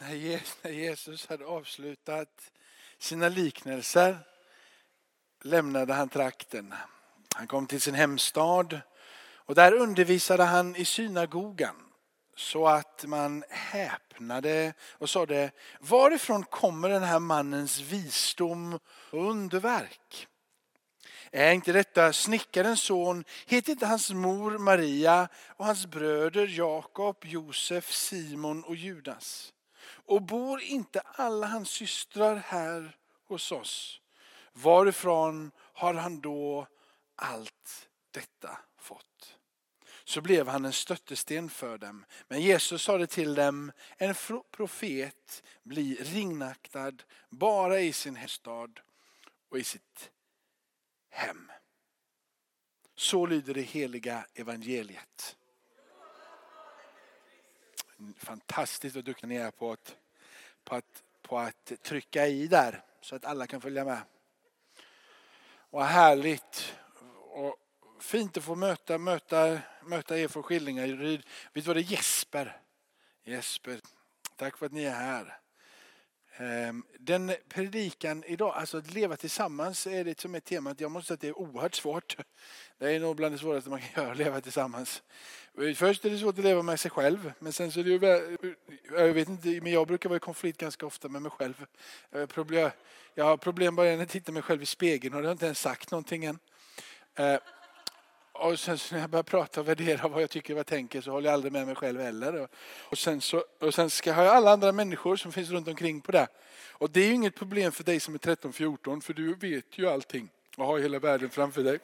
när Jesus hade avslutat sina liknelser lämnade han trakten. Han kom till sin hemstad och där undervisade han i synagogan så att man häpnade och sade varifrån kommer den här mannens visdom och underverk? Är inte detta snickarens son? Heter inte hans mor Maria och hans bröder Jakob, Josef, Simon och Judas? Och bor inte alla hans systrar här hos oss? Varifrån har han då allt detta fått? Så blev han en stöttesten för dem. Men Jesus sade till dem, en profet blir ringnaktad bara i sin hemstad och i sitt hem. Så lyder det heliga evangeliet. Fantastiskt vad duktiga ni är på att, på, att, på att trycka i där så att alla kan följa med. Vad härligt och fint att få möta, möta, möta er från Skillingaryd. Vet du vad det är? Jesper. Jesper, tack för att ni är här. Ehm, den predikan idag, alltså att leva tillsammans är det som är temat. Jag måste säga att det är oerhört svårt. Det är nog bland det svåraste man kan göra, leva tillsammans. Först är det svårt att leva med sig själv, men sen så är det ju, jag vet inte, men jag brukar vara i konflikt ganska ofta med mig själv. Jag har problem bara när jag tittar mig själv i spegeln och det har inte ens sagt någonting än. Ehm, och sen när jag börjar prata och värdera vad jag tycker och vad jag tänker så håller jag aldrig med mig själv heller. Och sen, så, och sen ska jag ha alla andra människor som finns runt omkring på det. Och det är ju inget problem för dig som är 13-14 för du vet ju allting och har hela världen framför dig.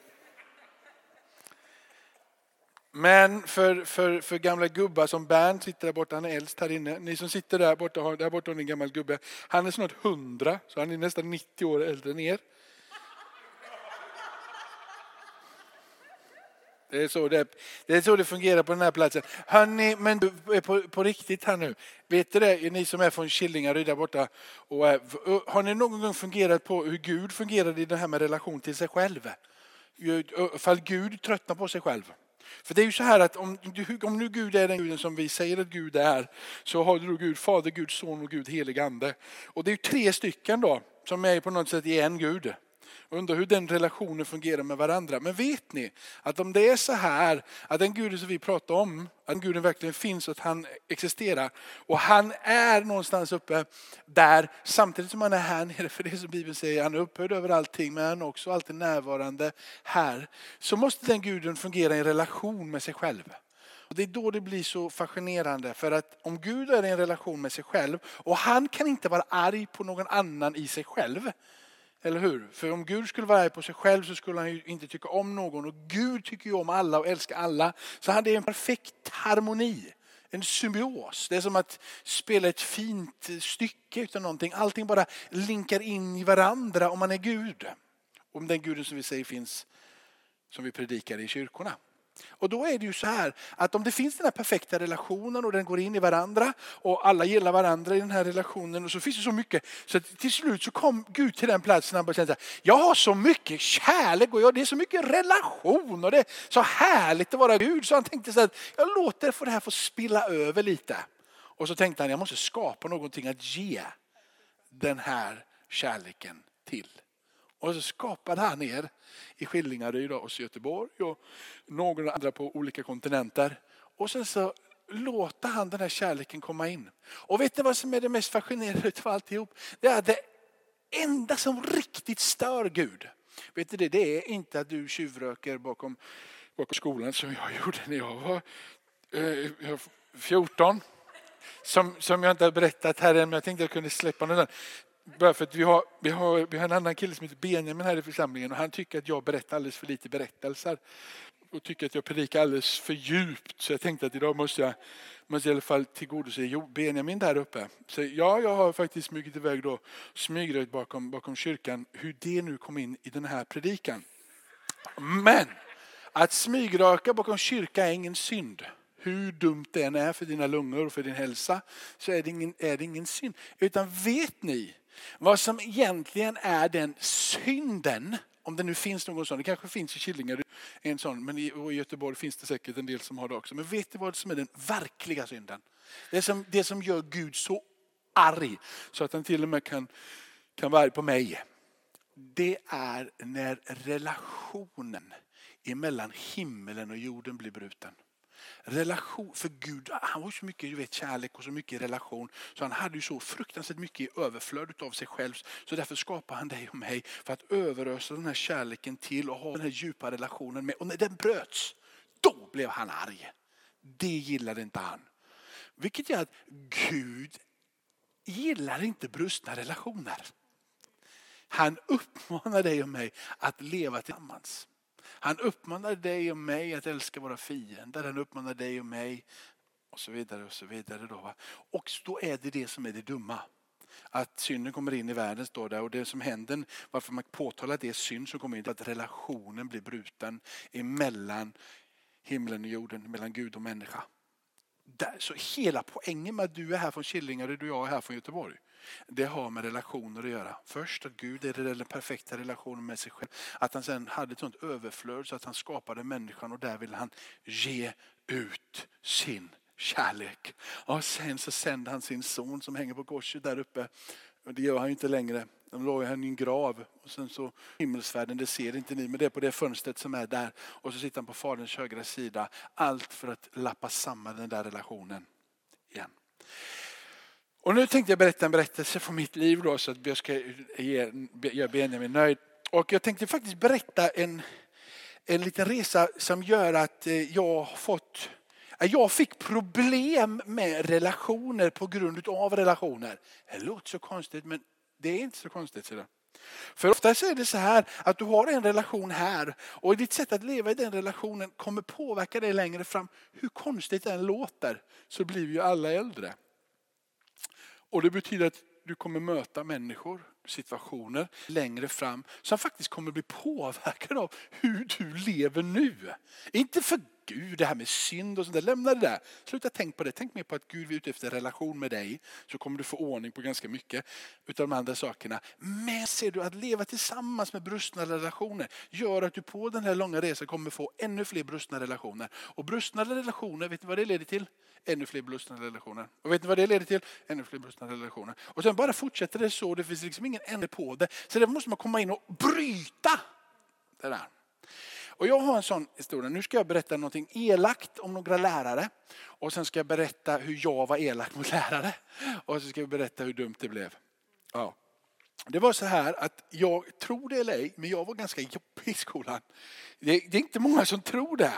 Men för, för, för gamla gubbar som Bernt sitter där borta, han är äldst här inne. Ni som sitter där borta, där borta har ni en gammal gubbe. Han är snart 100, så han är nästan 90 år äldre än er. Det är, så det, det är så det fungerar på den här platsen. Hörrni, men på, på riktigt här nu. Vet du det, ni som är från Killingaryd där borta. Och, har ni någon gång fungerat på hur Gud fungerade i det här med relation till sig själv? Fall Gud tröttnar på sig själv. För det är ju så här att om, om nu Gud är den guden som vi säger att Gud är, så har du Gud Fader, Gud Son och Gud helig Ande. Och det är ju tre stycken då, som är på något sätt i en Gud. Undrar hur den relationen fungerar med varandra. Men vet ni att om det är så här att den guden som vi pratar om, att guden verkligen finns och att han existerar och han är någonstans uppe där samtidigt som han är här nere, för det som Bibeln säger, han är upphöjd över allting men han är också alltid närvarande här. Så måste den guden fungera i en relation med sig själv. Och det är då det blir så fascinerande. För att om Gud är i en relation med sig själv och han kan inte vara arg på någon annan i sig själv. Eller hur? För om Gud skulle vara arg på sig själv så skulle han ju inte tycka om någon. Och Gud tycker ju om alla och älskar alla. Så han är en perfekt harmoni. En symbios. Det är som att spela ett fint stycke utan någonting. Allting bara linkar in i varandra om man är Gud. Om den guden som vi säger finns, som vi predikar i kyrkorna. Och då är det ju så här att om det finns den här perfekta relationen och den går in i varandra och alla gillar varandra i den här relationen och så finns det så mycket så till slut så kom Gud till den platsen och bara kände jag har så mycket kärlek och det är så mycket relation och det är så härligt att vara Gud så han tänkte så att jag låter det här få spilla över lite. Och så tänkte han jag måste skapa någonting att ge den här kärleken till. Och så skapade han er i Skillingaryd och Göteborg och några andra på olika kontinenter. Och sen så låter han den här kärleken komma in. Och vet ni vad som är det mest fascinerande av alltihop? Det är att det enda som riktigt stör Gud, vet ni det, det är inte att du tjuvröker bakom, bakom skolan som jag gjorde när jag var eh, 14. Som, som jag inte har berättat här än, men jag tänkte att jag kunde släppa den. Bara för att vi har, vi, har, vi har en annan kille som heter Benjamin här i församlingen och han tycker att jag berättar alldeles för lite berättelser. Och tycker att jag predikar alldeles för djupt. Så jag tänkte att idag måste jag, måste jag i alla fall tillgodose jo, Benjamin där uppe. Så ja, jag har faktiskt smugit iväg då, smygröjt bakom, bakom kyrkan hur det nu kom in i den här predikan. Men att smygröka bakom kyrka är ingen synd hur dumt det än är för dina lungor och för din hälsa, så är det ingen, är det ingen synd. Utan vet ni vad som egentligen är den synden, om det nu finns någon sån, det kanske finns i Killingaryd en sån, men i, Göteborg finns det säkert en del som har det också. Men vet du vad som är den verkliga synden? Det som, det som gör Gud så arg så att han till och med kan, kan vara arg på mig. Det är när relationen emellan himmelen och jorden blir bruten. Relation, för Gud han var så mycket du vet, kärlek och så mycket relation. Så han hade ju så fruktansvärt mycket i överflöd av sig själv. Så därför skapade han dig och mig för att överösa den här kärleken till och ha den här djupa relationen med. Och när den bröts, då blev han arg. Det gillade inte han. Vilket gör att Gud gillar inte brustna relationer. Han uppmanar dig och mig att leva tillsammans. Han uppmanar dig och mig att älska våra fiender. Han uppmanar dig och mig och så vidare. Och så vidare då, Och då är det det som är det dumma. Att synden kommer in i världen står där och det som händer, varför man påtalar att det är synd som kommer in, att relationen blir bruten emellan himlen och jorden, mellan Gud och människa. Där, så hela poängen med att du är här från Killingaryd och jag är här från Göteborg. Det har med relationer att göra. Först att Gud är den perfekta relationen med sig själv. Att han sen hade ett sånt överflöd så att han skapade människan och där vill han ge ut sin kärlek. Och sen så sände han sin son som hänger på korset där uppe. Det gör han ju inte längre. De låg han i en grav. Och sen så himmelsfärden, det ser inte ni, men det är på det fönstret som är där. Och så sitter han på faderns högra sida. Allt för att lappa samman den där relationen igen. Och nu tänkte jag berätta en berättelse från mitt liv då, så att jag ska ge, göra Benjamin nöjd. Och jag tänkte faktiskt berätta en, en liten resa som gör att eh, jag har fått jag fick problem med relationer på grund av relationer. Det låter så konstigt men det är inte så konstigt. Sådär. För ofta är det så här att du har en relation här och ditt sätt att leva i den relationen kommer påverka dig längre fram. Hur konstigt det än låter så blir vi ju alla äldre. Och det betyder att du kommer möta människor, situationer längre fram som faktiskt kommer bli påverkade av hur du lever nu. Inte för Gud, det här med synd och sånt där, lämna det där. Sluta tänk på det. Tänk mer på att Gud är ute efter relation med dig. Så kommer du få ordning på ganska mycket utav de andra sakerna. Men ser du att leva tillsammans med brustna relationer gör att du på den här långa resan kommer få ännu fler brustna relationer. Och brustna relationer, vet ni vad det leder till? Ännu fler brustna relationer. Och vet ni vad det leder till? Ännu fler brustna relationer. Och sen bara fortsätter det så, det finns liksom ingen ände på det. Så det måste man komma in och bryta det där. Och jag har en sån historia. Nu ska jag berätta något elakt om några lärare. Och sen ska jag berätta hur jag var elak mot lärare. Och så ska jag berätta hur dumt det blev. Ja. Det var så här att jag tror det eller ej, men jag var ganska jobbig i skolan. Det, det är inte många som tror det.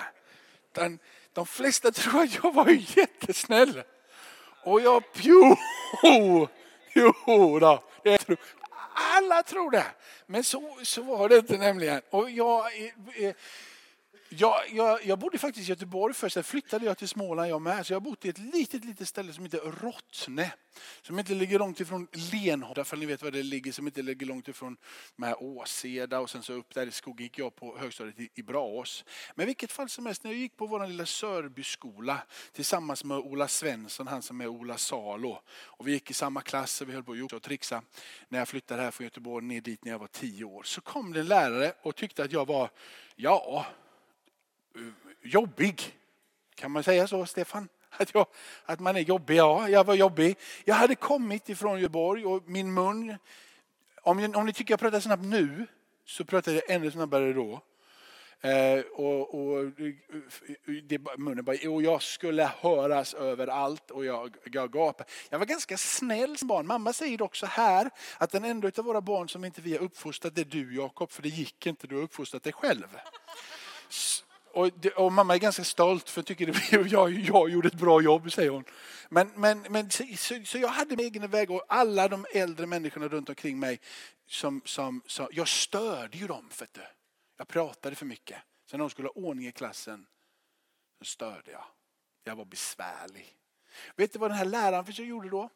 Den, de flesta tror att jag var jättesnäll. Och jag, jo, jo då, alla tror det. Men så, så var det inte nämligen. Och jag, eh, eh, jag, jag, jag bodde faktiskt i Göteborg först, sen flyttade jag till Småland jag med. Så jag har bott i ett litet, litet ställe som heter Rottne. Som inte ligger långt ifrån Lenhovda, för ni vet var det ligger. Som inte ligger långt ifrån med Åseda och sen så upp där i skogen gick jag på högstadiet i, i Braås. Men i vilket fall som helst, när jag gick på vår lilla Sörbyskola tillsammans med Ola Svensson, han som är Ola Salo. Och vi gick i samma klass och vi höll på att trixa. När jag flyttade här från Göteborg ner dit när jag var tio år så kom det en lärare och tyckte att jag var, ja, Eh, jobbig. Kan man säga så Stefan? Att, jag, att man är jobbig? Ja, jag var jobbig. Jag hade kommit ifrån Göteborg och min mun, om, om ni tycker jag pratar snabbt nu så pratar jag ännu snabbare då. Eh, och, och det, eh, munnen bara, och jag skulle höras överallt och jag, jag gapade. Jag var ganska snäll som barn. Mamma säger också här att den enda av våra barn som inte vi har uppfostrat är du Jakob, för det gick inte, du har uppfostrat dig själv. Och, det, och, mamma är ganska stolt för tycker att jag, jag gjorde ett bra jobb, säger hon. Men, men, men så, så, jag hade min egen väg och alla de äldre människorna runt omkring mig, som, som, som, jag störde ju dem. För det. Jag pratade för mycket. Så när de skulle ha ordning i klassen så störde jag. Jag var besvärlig. Vet du vad den här läraren gjorde då?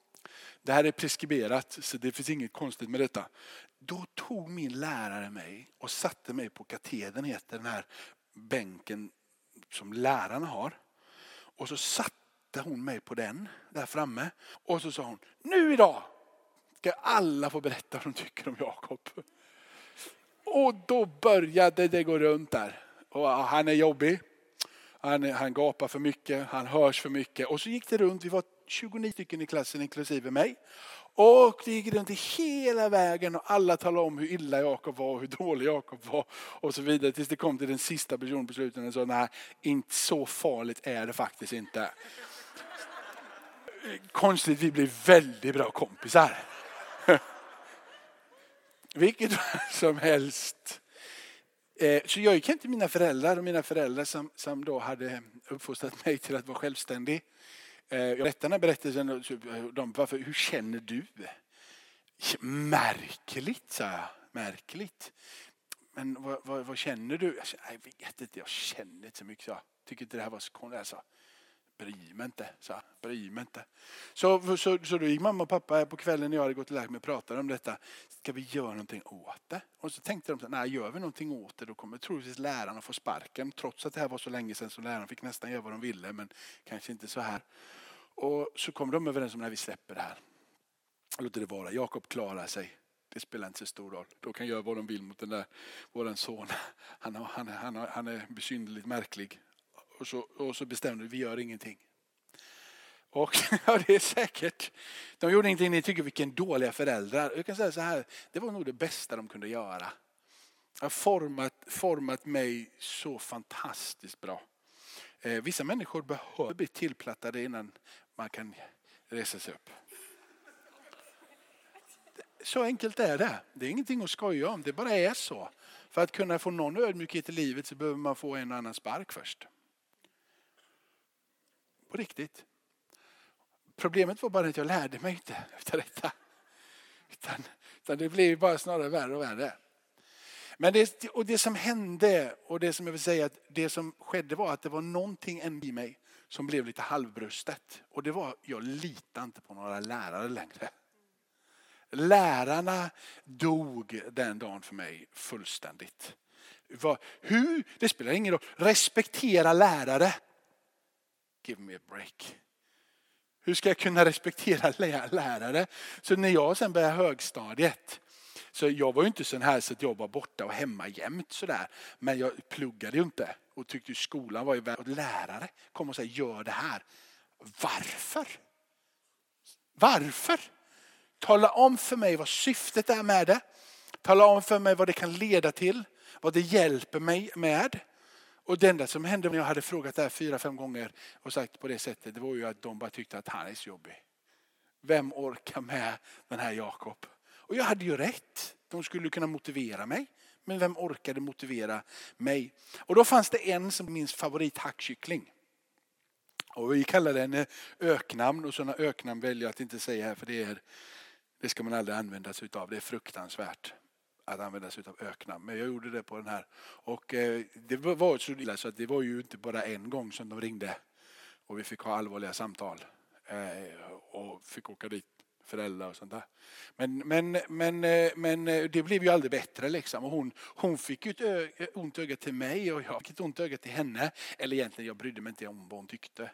Det här är preskriberat så det finns inget konstigt med detta. Då tog min lärare mig och satte mig på katedern, heter den här bänken som lärarna har. Och så satte hon mig på den där framme. Och så sa hon, nu idag ska alla få berätta vad de tycker om Jakob. Och då började det gå runt där. Och han är jobbig. Han, han gapar för mycket, han hörs för mycket. Och så gick det runt, vi var 29 stycken i klassen inklusive mig. Och det gick runt hela vägen och alla talade om hur illa Jakob var och hur dålig Jakob var. Och så vidare tills det kom till den sista personen på slutet och sa nej, inte så farligt är det faktiskt inte. Konstigt, vi blev väldigt bra kompisar. Vilket som helst. Eh, så jag gick hem till mina föräldrar och mina föräldrar som, som då hade uppfostrat mig till att vara självständig. Eh, jag berättade den här berättelsen. De, varför, hur känner du? Märkligt, sa jag. Märkligt. Men vad, vad, vad känner du? Jag, sa, jag vet inte, jag känner inte så mycket. Jag tycker inte det här var så konstigt. Alltså, Bry mig inte, sa bry mig inte. Så, så, så då gick mamma och pappa på kvällen när jag hade gått och lärt mig och pratade om detta. Ska vi göra någonting åt det? Och så tänkte de, nej gör vi någonting åt det då kommer troligtvis lärarna få sparken. Trots att det här var så länge sedan så lärarna fick nästan göra vad de ville men kanske inte så här. Och så kom de överens om när vi släpper det här. Låter det vara, Jakob klarar sig. Det spelar inte så stor roll. De kan göra vad de vill mot den där, våran son. Han, han, han, han är besynnerligt märklig. Och så, och så bestämde vi, vi gör ingenting. Och ja, det är säkert. De gjorde ingenting, ni tycker vilken dåliga föräldrar. Jag kan säga så här, det var nog det bästa de kunde göra. Det har format, format mig så fantastiskt bra. Eh, vissa människor behöver bli tillplattade innan man kan resa sig upp. Så enkelt är det. Det är ingenting att skoja om, det bara är så. För att kunna få någon ödmjukhet i livet så behöver man få en och annan spark först. På riktigt. Problemet var bara att jag lärde mig inte av detta. Utan, utan det blev bara snarare värre och värre. Men det, och det som hände och det som jag vill säga att det som skedde var att det var någonting i mig som blev lite halvbrustet. Och det var, jag litade inte på några lärare längre. Lärarna dog den dagen för mig fullständigt. Hur? Det spelar ingen roll. Respektera lärare. Give me a break. Hur ska jag kunna respektera lärare? Så när jag sen började högstadiet så jag var ju inte sån här så att jag var borta och hemma jämt sådär. Men jag pluggade ju inte och tyckte skolan var ju värd. Lärare kom och sa gör det här. Varför? Varför? Tala om för mig vad syftet är med det. Tala om för mig vad det kan leda till. Vad det hjälper mig med. Och det enda som hände när jag hade frågat det här fyra, fem gånger och sagt på det sättet, det var ju att de bara tyckte att han är så jobbig. Vem orkar med den här Jakob? Och jag hade ju rätt. De skulle kunna motivera mig. Men vem orkade motivera mig? Och då fanns det en som min favorit hackkyckling. Och vi kallar den eh, öknamn och sådana öknamn väljer jag att inte säga här för det, är, det ska man aldrig använda sig av. Det är fruktansvärt att använda sig av öknamn. Men jag gjorde det på den här. Och eh, det var så illa så att det var ju inte bara en gång som de ringde och vi fick ha allvarliga samtal. Eh, och fick åka dit föräldrar och sånt där. Men, men, men, eh, men eh, det blev ju aldrig bättre liksom. Och hon, hon fick ju ett eh, ont öga till mig och jag fick ett ont öga till henne. Eller egentligen, jag brydde mig inte om vad hon tyckte.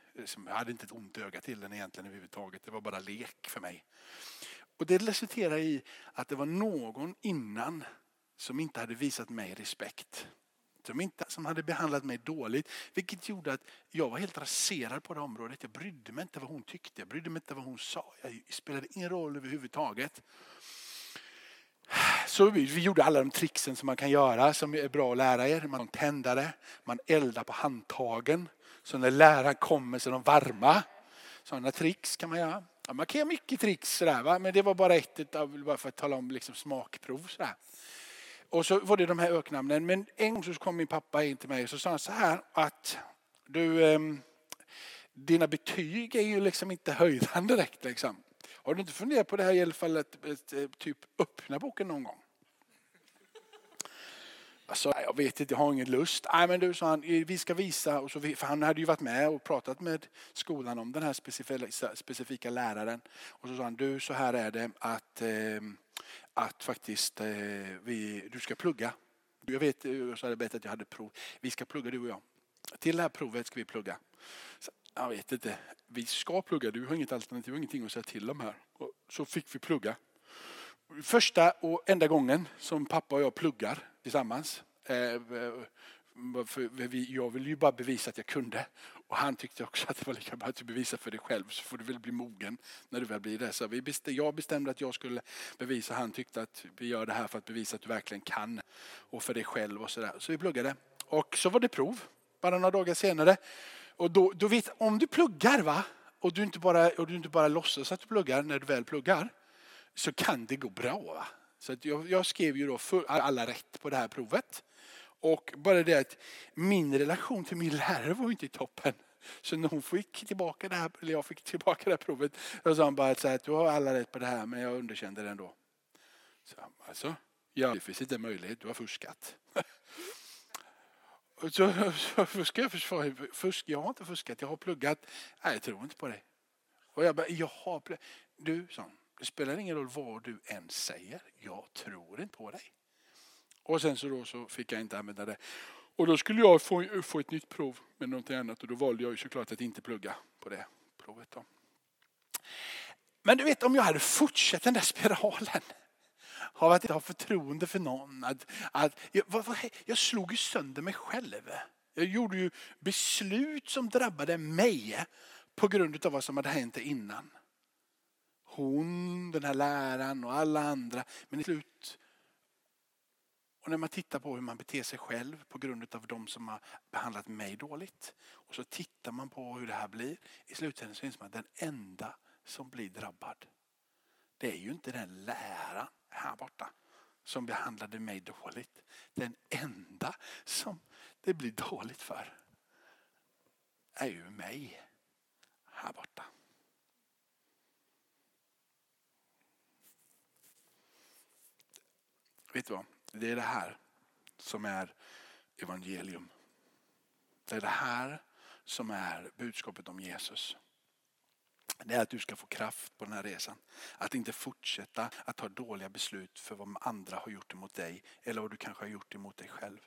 Jag hade inte ett ont öga till henne egentligen överhuvudtaget. Det var bara lek för mig. Och det resulterade i att det var någon innan som inte hade visat mig respekt. Som, inte, som hade behandlat mig dåligt. Vilket gjorde att jag var helt raserad på det området. Jag brydde mig inte vad hon tyckte. Jag brydde mig inte vad hon sa. Jag spelade ingen roll överhuvudtaget. Så vi, vi gjorde alla de tricksen som man kan göra som är bra att lära er. Man tändare, man eldar på handtagen. Så när läraren kommer så är de varma. Sådana tricks kan man göra. Ja, man kan göra mycket tricks sådär, va? men det var bara ett av, bara för att tala om liksom smakprov. Sådär. Och så var det de här öknamnen. Men en gång så kom min pappa in till mig och så sa han så här att du, eh, dina betyg är ju liksom inte höjda direkt. Liksom. Har du inte funderat på det här i alla fall att eh, typ öppna boken någon gång? Alltså, jag vet inte, jag har ingen lust. Nej men du, sa han, eh, vi ska visa. Och så, för han hade ju varit med och pratat med skolan om den här specifika, specifika läraren. Och så sa han, du så här är det att, eh, att faktiskt eh, vi, du ska plugga. Jag vet, eh, jag hade bett att jag hade prov. Vi ska plugga du och jag. Till det här provet ska vi plugga. Så, jag vet inte, vi ska plugga, du har inget alternativ, ingenting att säga till om här. Och så fick vi plugga. Första och enda gången som pappa och jag pluggar tillsammans. Eh, eh, jag ville ju bara bevisa att jag kunde. Och han tyckte också att det var lika bra att du bevisar för dig själv så får du väl bli mogen när du väl blir det. Så vi bestämde, jag bestämde att jag skulle bevisa. Han tyckte att vi gör det här för att bevisa att du verkligen kan. Och för dig själv och sådär. Så vi pluggade. Och så var det prov. Bara några dagar senare. Och då, då vet, om du pluggar va. Och du inte bara, och du inte bara låtsas att du pluggar när du väl pluggar. Så kan det gå bra va. Så jag, jag, skrev ju då för, alla rätt på det här provet. Och bara det att min relation till min lärare var inte i toppen. Så när hon fick tillbaka det här, eller jag fick tillbaka det här provet, då sa hon bara så här, du har alla rätt på det här men jag underkände det ändå. Så, alltså, ja, det finns inte möjlighet, du har fuskat. Så, så fuskar jag försvara, fusk, jag har inte fuskat, jag har pluggat. Nej, jag tror inte på dig. Och jag bara, jag har pluggat. Du, sa hon det spelar ingen roll vad du än säger, jag tror inte på dig. Och sen så, då så fick jag inte använda det. Och då skulle jag få, få ett nytt prov med någonting annat och då valde jag ju såklart att inte plugga på det provet. Då. Men du vet om jag hade fortsatt den där spiralen av att inte ha förtroende för någon. Att, att, jag, vad, vad, jag slog ju sönder mig själv. Jag gjorde ju beslut som drabbade mig på grund av vad som hade hänt innan. Hon, den här läraren och alla andra. Men i slut och när man tittar på hur man beter sig själv på grund av de som har behandlat mig dåligt. Och så tittar man på hur det här blir. I slutändan så inser man att den enda som blir drabbad. Det är ju inte den läraren här borta som behandlade mig dåligt. Den enda som det blir dåligt för är ju mig här borta. Vet du vad? Det är det här som är evangelium. Det är det här som är budskapet om Jesus. Det är att du ska få kraft på den här resan. Att inte fortsätta att ta dåliga beslut för vad andra har gjort emot dig eller vad du kanske har gjort emot dig själv.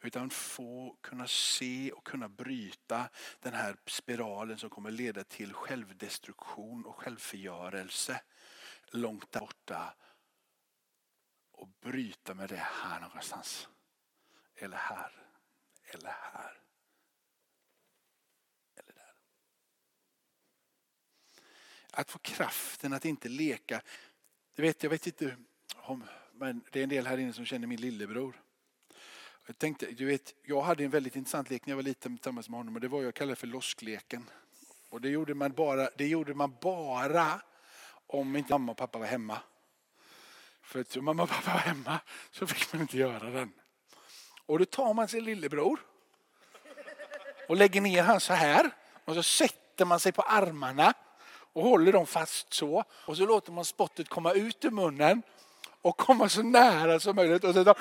Utan få kunna se och kunna bryta den här spiralen som kommer leda till självdestruktion och självförgörelse långt där borta och bryta med det här någonstans. Eller här. Eller här. Eller där. Att få kraften att inte leka. Du vet, jag vet inte om, men det är en del här inne som känner min lillebror. Jag tänkte, du vet, jag hade en väldigt intressant lek när jag var liten tillsammans med honom och det var jag kallade för loskleken. Och det gjorde man bara, det gjorde man bara om inte mamma och pappa var hemma. För att mamma och pappa var hemma så fick man inte göra den. Och då tar man sin lillebror och lägger ner han så här. Och så sätter man sig på armarna och håller dem fast så. Och så låter man spottet komma ut ur munnen och komma så nära som möjligt. Och så drar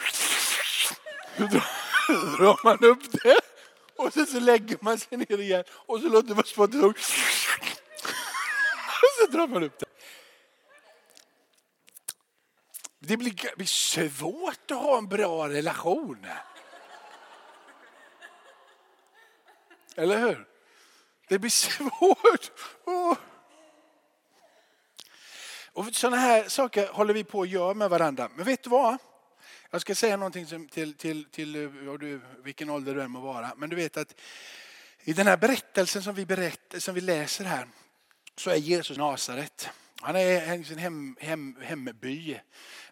man upp det. Och sen så lägger man sig ner igen och så låter man spottet och så drar man upp det. Det blir svårt att ha en bra relation. Eller hur? Det blir svårt. Oh. Och sådana här saker håller vi på att göra med varandra. Men vet du vad? Jag ska säga någonting till, till, till eh, du, vilken ålder du än må vara. Men du vet att i den här berättelsen som vi, berätt, som vi läser här så är Jesus Nasaret. Han är i sin hem, hem, hemby.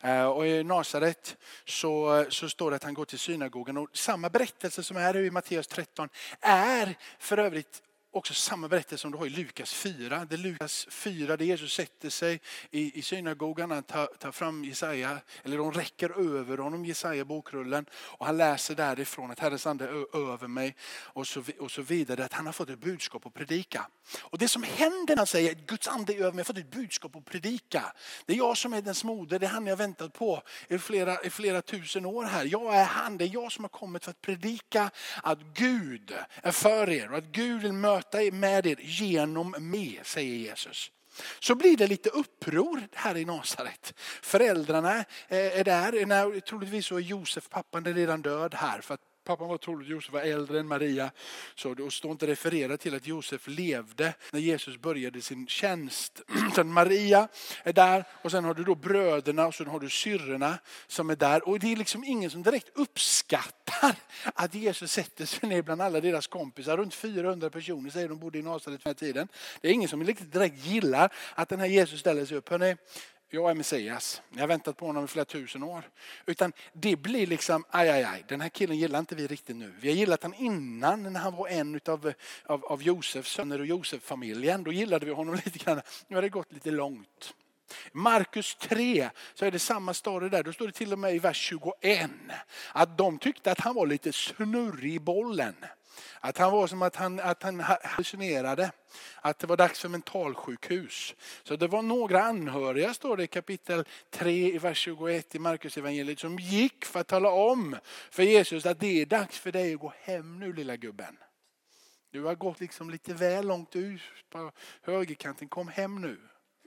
Eh, och i Nasaret så, så står det att han går till synagogan. Och samma berättelse som är i Matteus 13 är för övrigt också samma berättelse som du har i Lukas 4. Det är Lukas 4 där Jesus sätter sig i, i synagogan, han tar, tar fram Jesaja, eller de räcker över honom Jesaja bokrullen och han läser därifrån att Herrens ande är över mig och så, och så vidare. Att han har fått ett budskap att predika. Och det som händer när han säger att Guds ande är över mig, jag har fått ett budskap att predika. Det är jag som är den moder, det är han jag väntat på i flera, i flera tusen år här. Jag är han, det är jag som har kommit för att predika att Gud är för er och att Gud vill möta möta med er genom mig, säger Jesus. Så blir det lite uppror här i Nasaret. Föräldrarna eh, är där, troligtvis så är Josef, pappan, redan död här. För att pappan var trolig Josef var äldre än Maria. Så det står inte refererat till att Josef levde när Jesus började sin tjänst. Sen Maria är där och sen har du då bröderna och sen har du syrrorna som är där. Och det är liksom ingen som direkt uppskattar att Jesus sätter sig ner bland alla deras kompisar. Runt 400 personer säger de bodde i Nasaret den här tiden. Det är ingen som riktigt direkt gillar att den här Jesus ställer sig upp. Hörrni, jag är Messias. ni har väntat på honom i flera tusen år. Utan det blir liksom, aj, aj, aj, den här killen gillar inte vi riktigt nu. Vi har gillat honom innan när han var en utav, av, av Josefs söner och Josef-familjen. Då gillade vi honom lite grann. Nu har det gått lite långt. Markus 3 så är det samma story där. Då står det till och med i vers 21 att de tyckte att han var lite snurrig i bollen. Att han var som att han, att han hallucinerade. Att det var dags för mentalsjukhus. Så det var några anhöriga, står det i kapitel 3 i vers 21 i Markus evangeliet som gick för att tala om för Jesus att det är dags för dig att gå hem nu lilla gubben. Du har gått liksom lite väl långt ut på högerkanten. Kom hem nu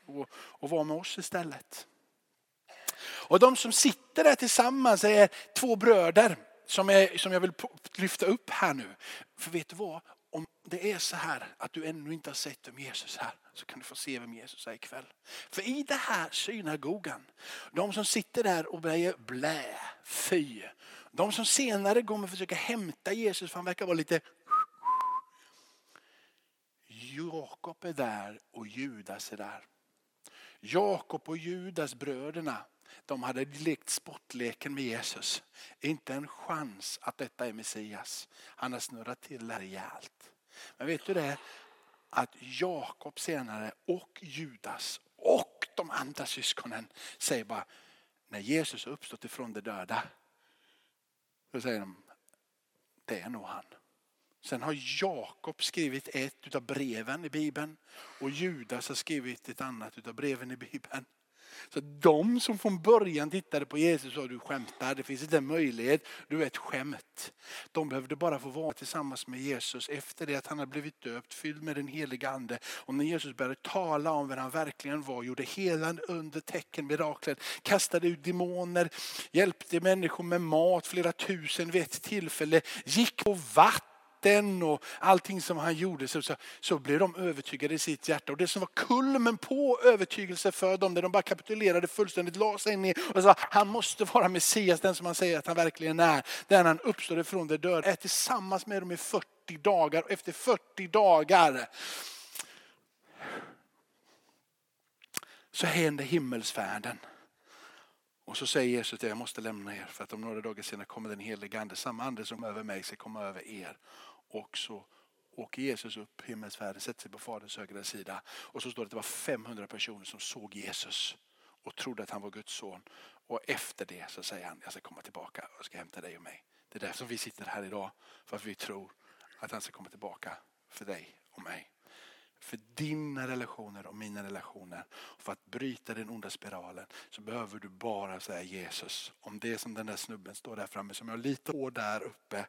och, och var med oss istället. Och de som sitter där tillsammans är två bröder som, är, som jag vill lyfta upp här nu. För vet du vad? Om det är så här att du ännu inte har sett vem Jesus är så kan du få se vem Jesus är ikväll. För i det här synagogan, de som sitter där och börjar blä, fy. De som senare kommer försöka hämta Jesus för han verkar vara lite Jakob är där och Judas är där. Jakob och Judas bröderna de hade lekt sportleken med Jesus. Inte en chans att detta är Messias. Han har snurrat till det rejält. Men vet du det? Att Jakob senare och Judas och de andra syskonen säger bara när Jesus har uppstått ifrån de döda. Då säger de det är nog han. Sen har Jakob skrivit ett av breven i Bibeln och Judas har skrivit ett annat av breven i Bibeln. Så de som från början tittade på Jesus sa du skämtar, det finns inte en möjlighet, du är ett skämt. De behövde bara få vara tillsammans med Jesus efter det att han hade blivit döpt, fylld med den heliga ande. Och när Jesus började tala om vem han verkligen var, gjorde helande under tecken, mirakler, kastade ut demoner, hjälpte människor med mat, flera tusen vid ett tillfälle, gick på vatten natten och allting som han gjorde så, så, så blev de övertygade i sitt hjärta. Och det som var kulmen på övertygelse för dem, där de bara kapitulerade fullständigt, la sig ner och sa han måste vara Messias, den som han säger att han verkligen är. Den han uppstår ifrån de döda, är tillsammans med dem i 40 dagar och efter 40 dagar så händer himmelsfärden. Och så säger Jesus att jag måste lämna er för att om några dagar senare kommer den helige ande. Samma ande som över mig ska komma över er. Och så åker Jesus upp himmelsfärden, sätter sig på faderns högra sida. Och så står det att det var 500 personer som såg Jesus och trodde att han var Guds son. Och efter det så säger han, jag ska komma tillbaka och ska hämta dig och mig. Det är därför vi sitter här idag. För att vi tror att han ska komma tillbaka för dig och mig. För dina relationer och mina relationer. För att bryta den onda spiralen så behöver du bara säga Jesus. Om det som den där snubben står där framme som jag litar lite år där uppe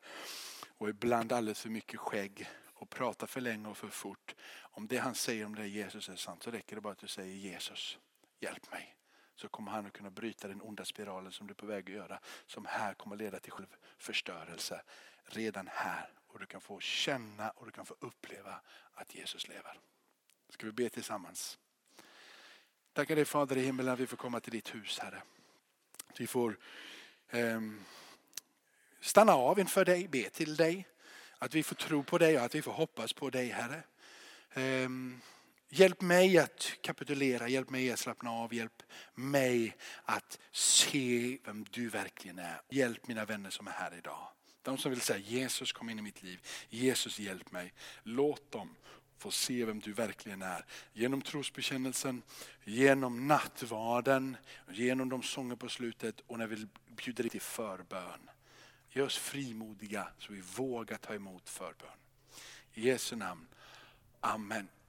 och ibland alldeles för mycket skägg och pratar för länge och för fort. Om det han säger om det Jesus är sant så räcker det bara att du säger Jesus, hjälp mig. Så kommer han att kunna bryta den onda spiralen som du är på väg att göra. Som här kommer att leda till självförstörelse. Redan här. Och du kan få känna och du kan få uppleva att Jesus lever. Ska vi be tillsammans? Tackar dig Fader i himmelen att vi får komma till ditt hus Herre. vi får um, stanna av inför dig, be till dig. Att vi får tro på dig och att vi får hoppas på dig Herre. Ehm, hjälp mig att kapitulera, hjälp mig att slappna av, hjälp mig att se vem du verkligen är. Hjälp mina vänner som är här idag. De som vill säga Jesus kom in i mitt liv, Jesus hjälp mig. Låt dem få se vem du verkligen är. Genom trosbekännelsen, genom nattvarden, genom de sånger på slutet och när vi bjuder till förbön. Gör oss frimodiga så vi vågar ta emot förbön. I Jesu namn. Amen.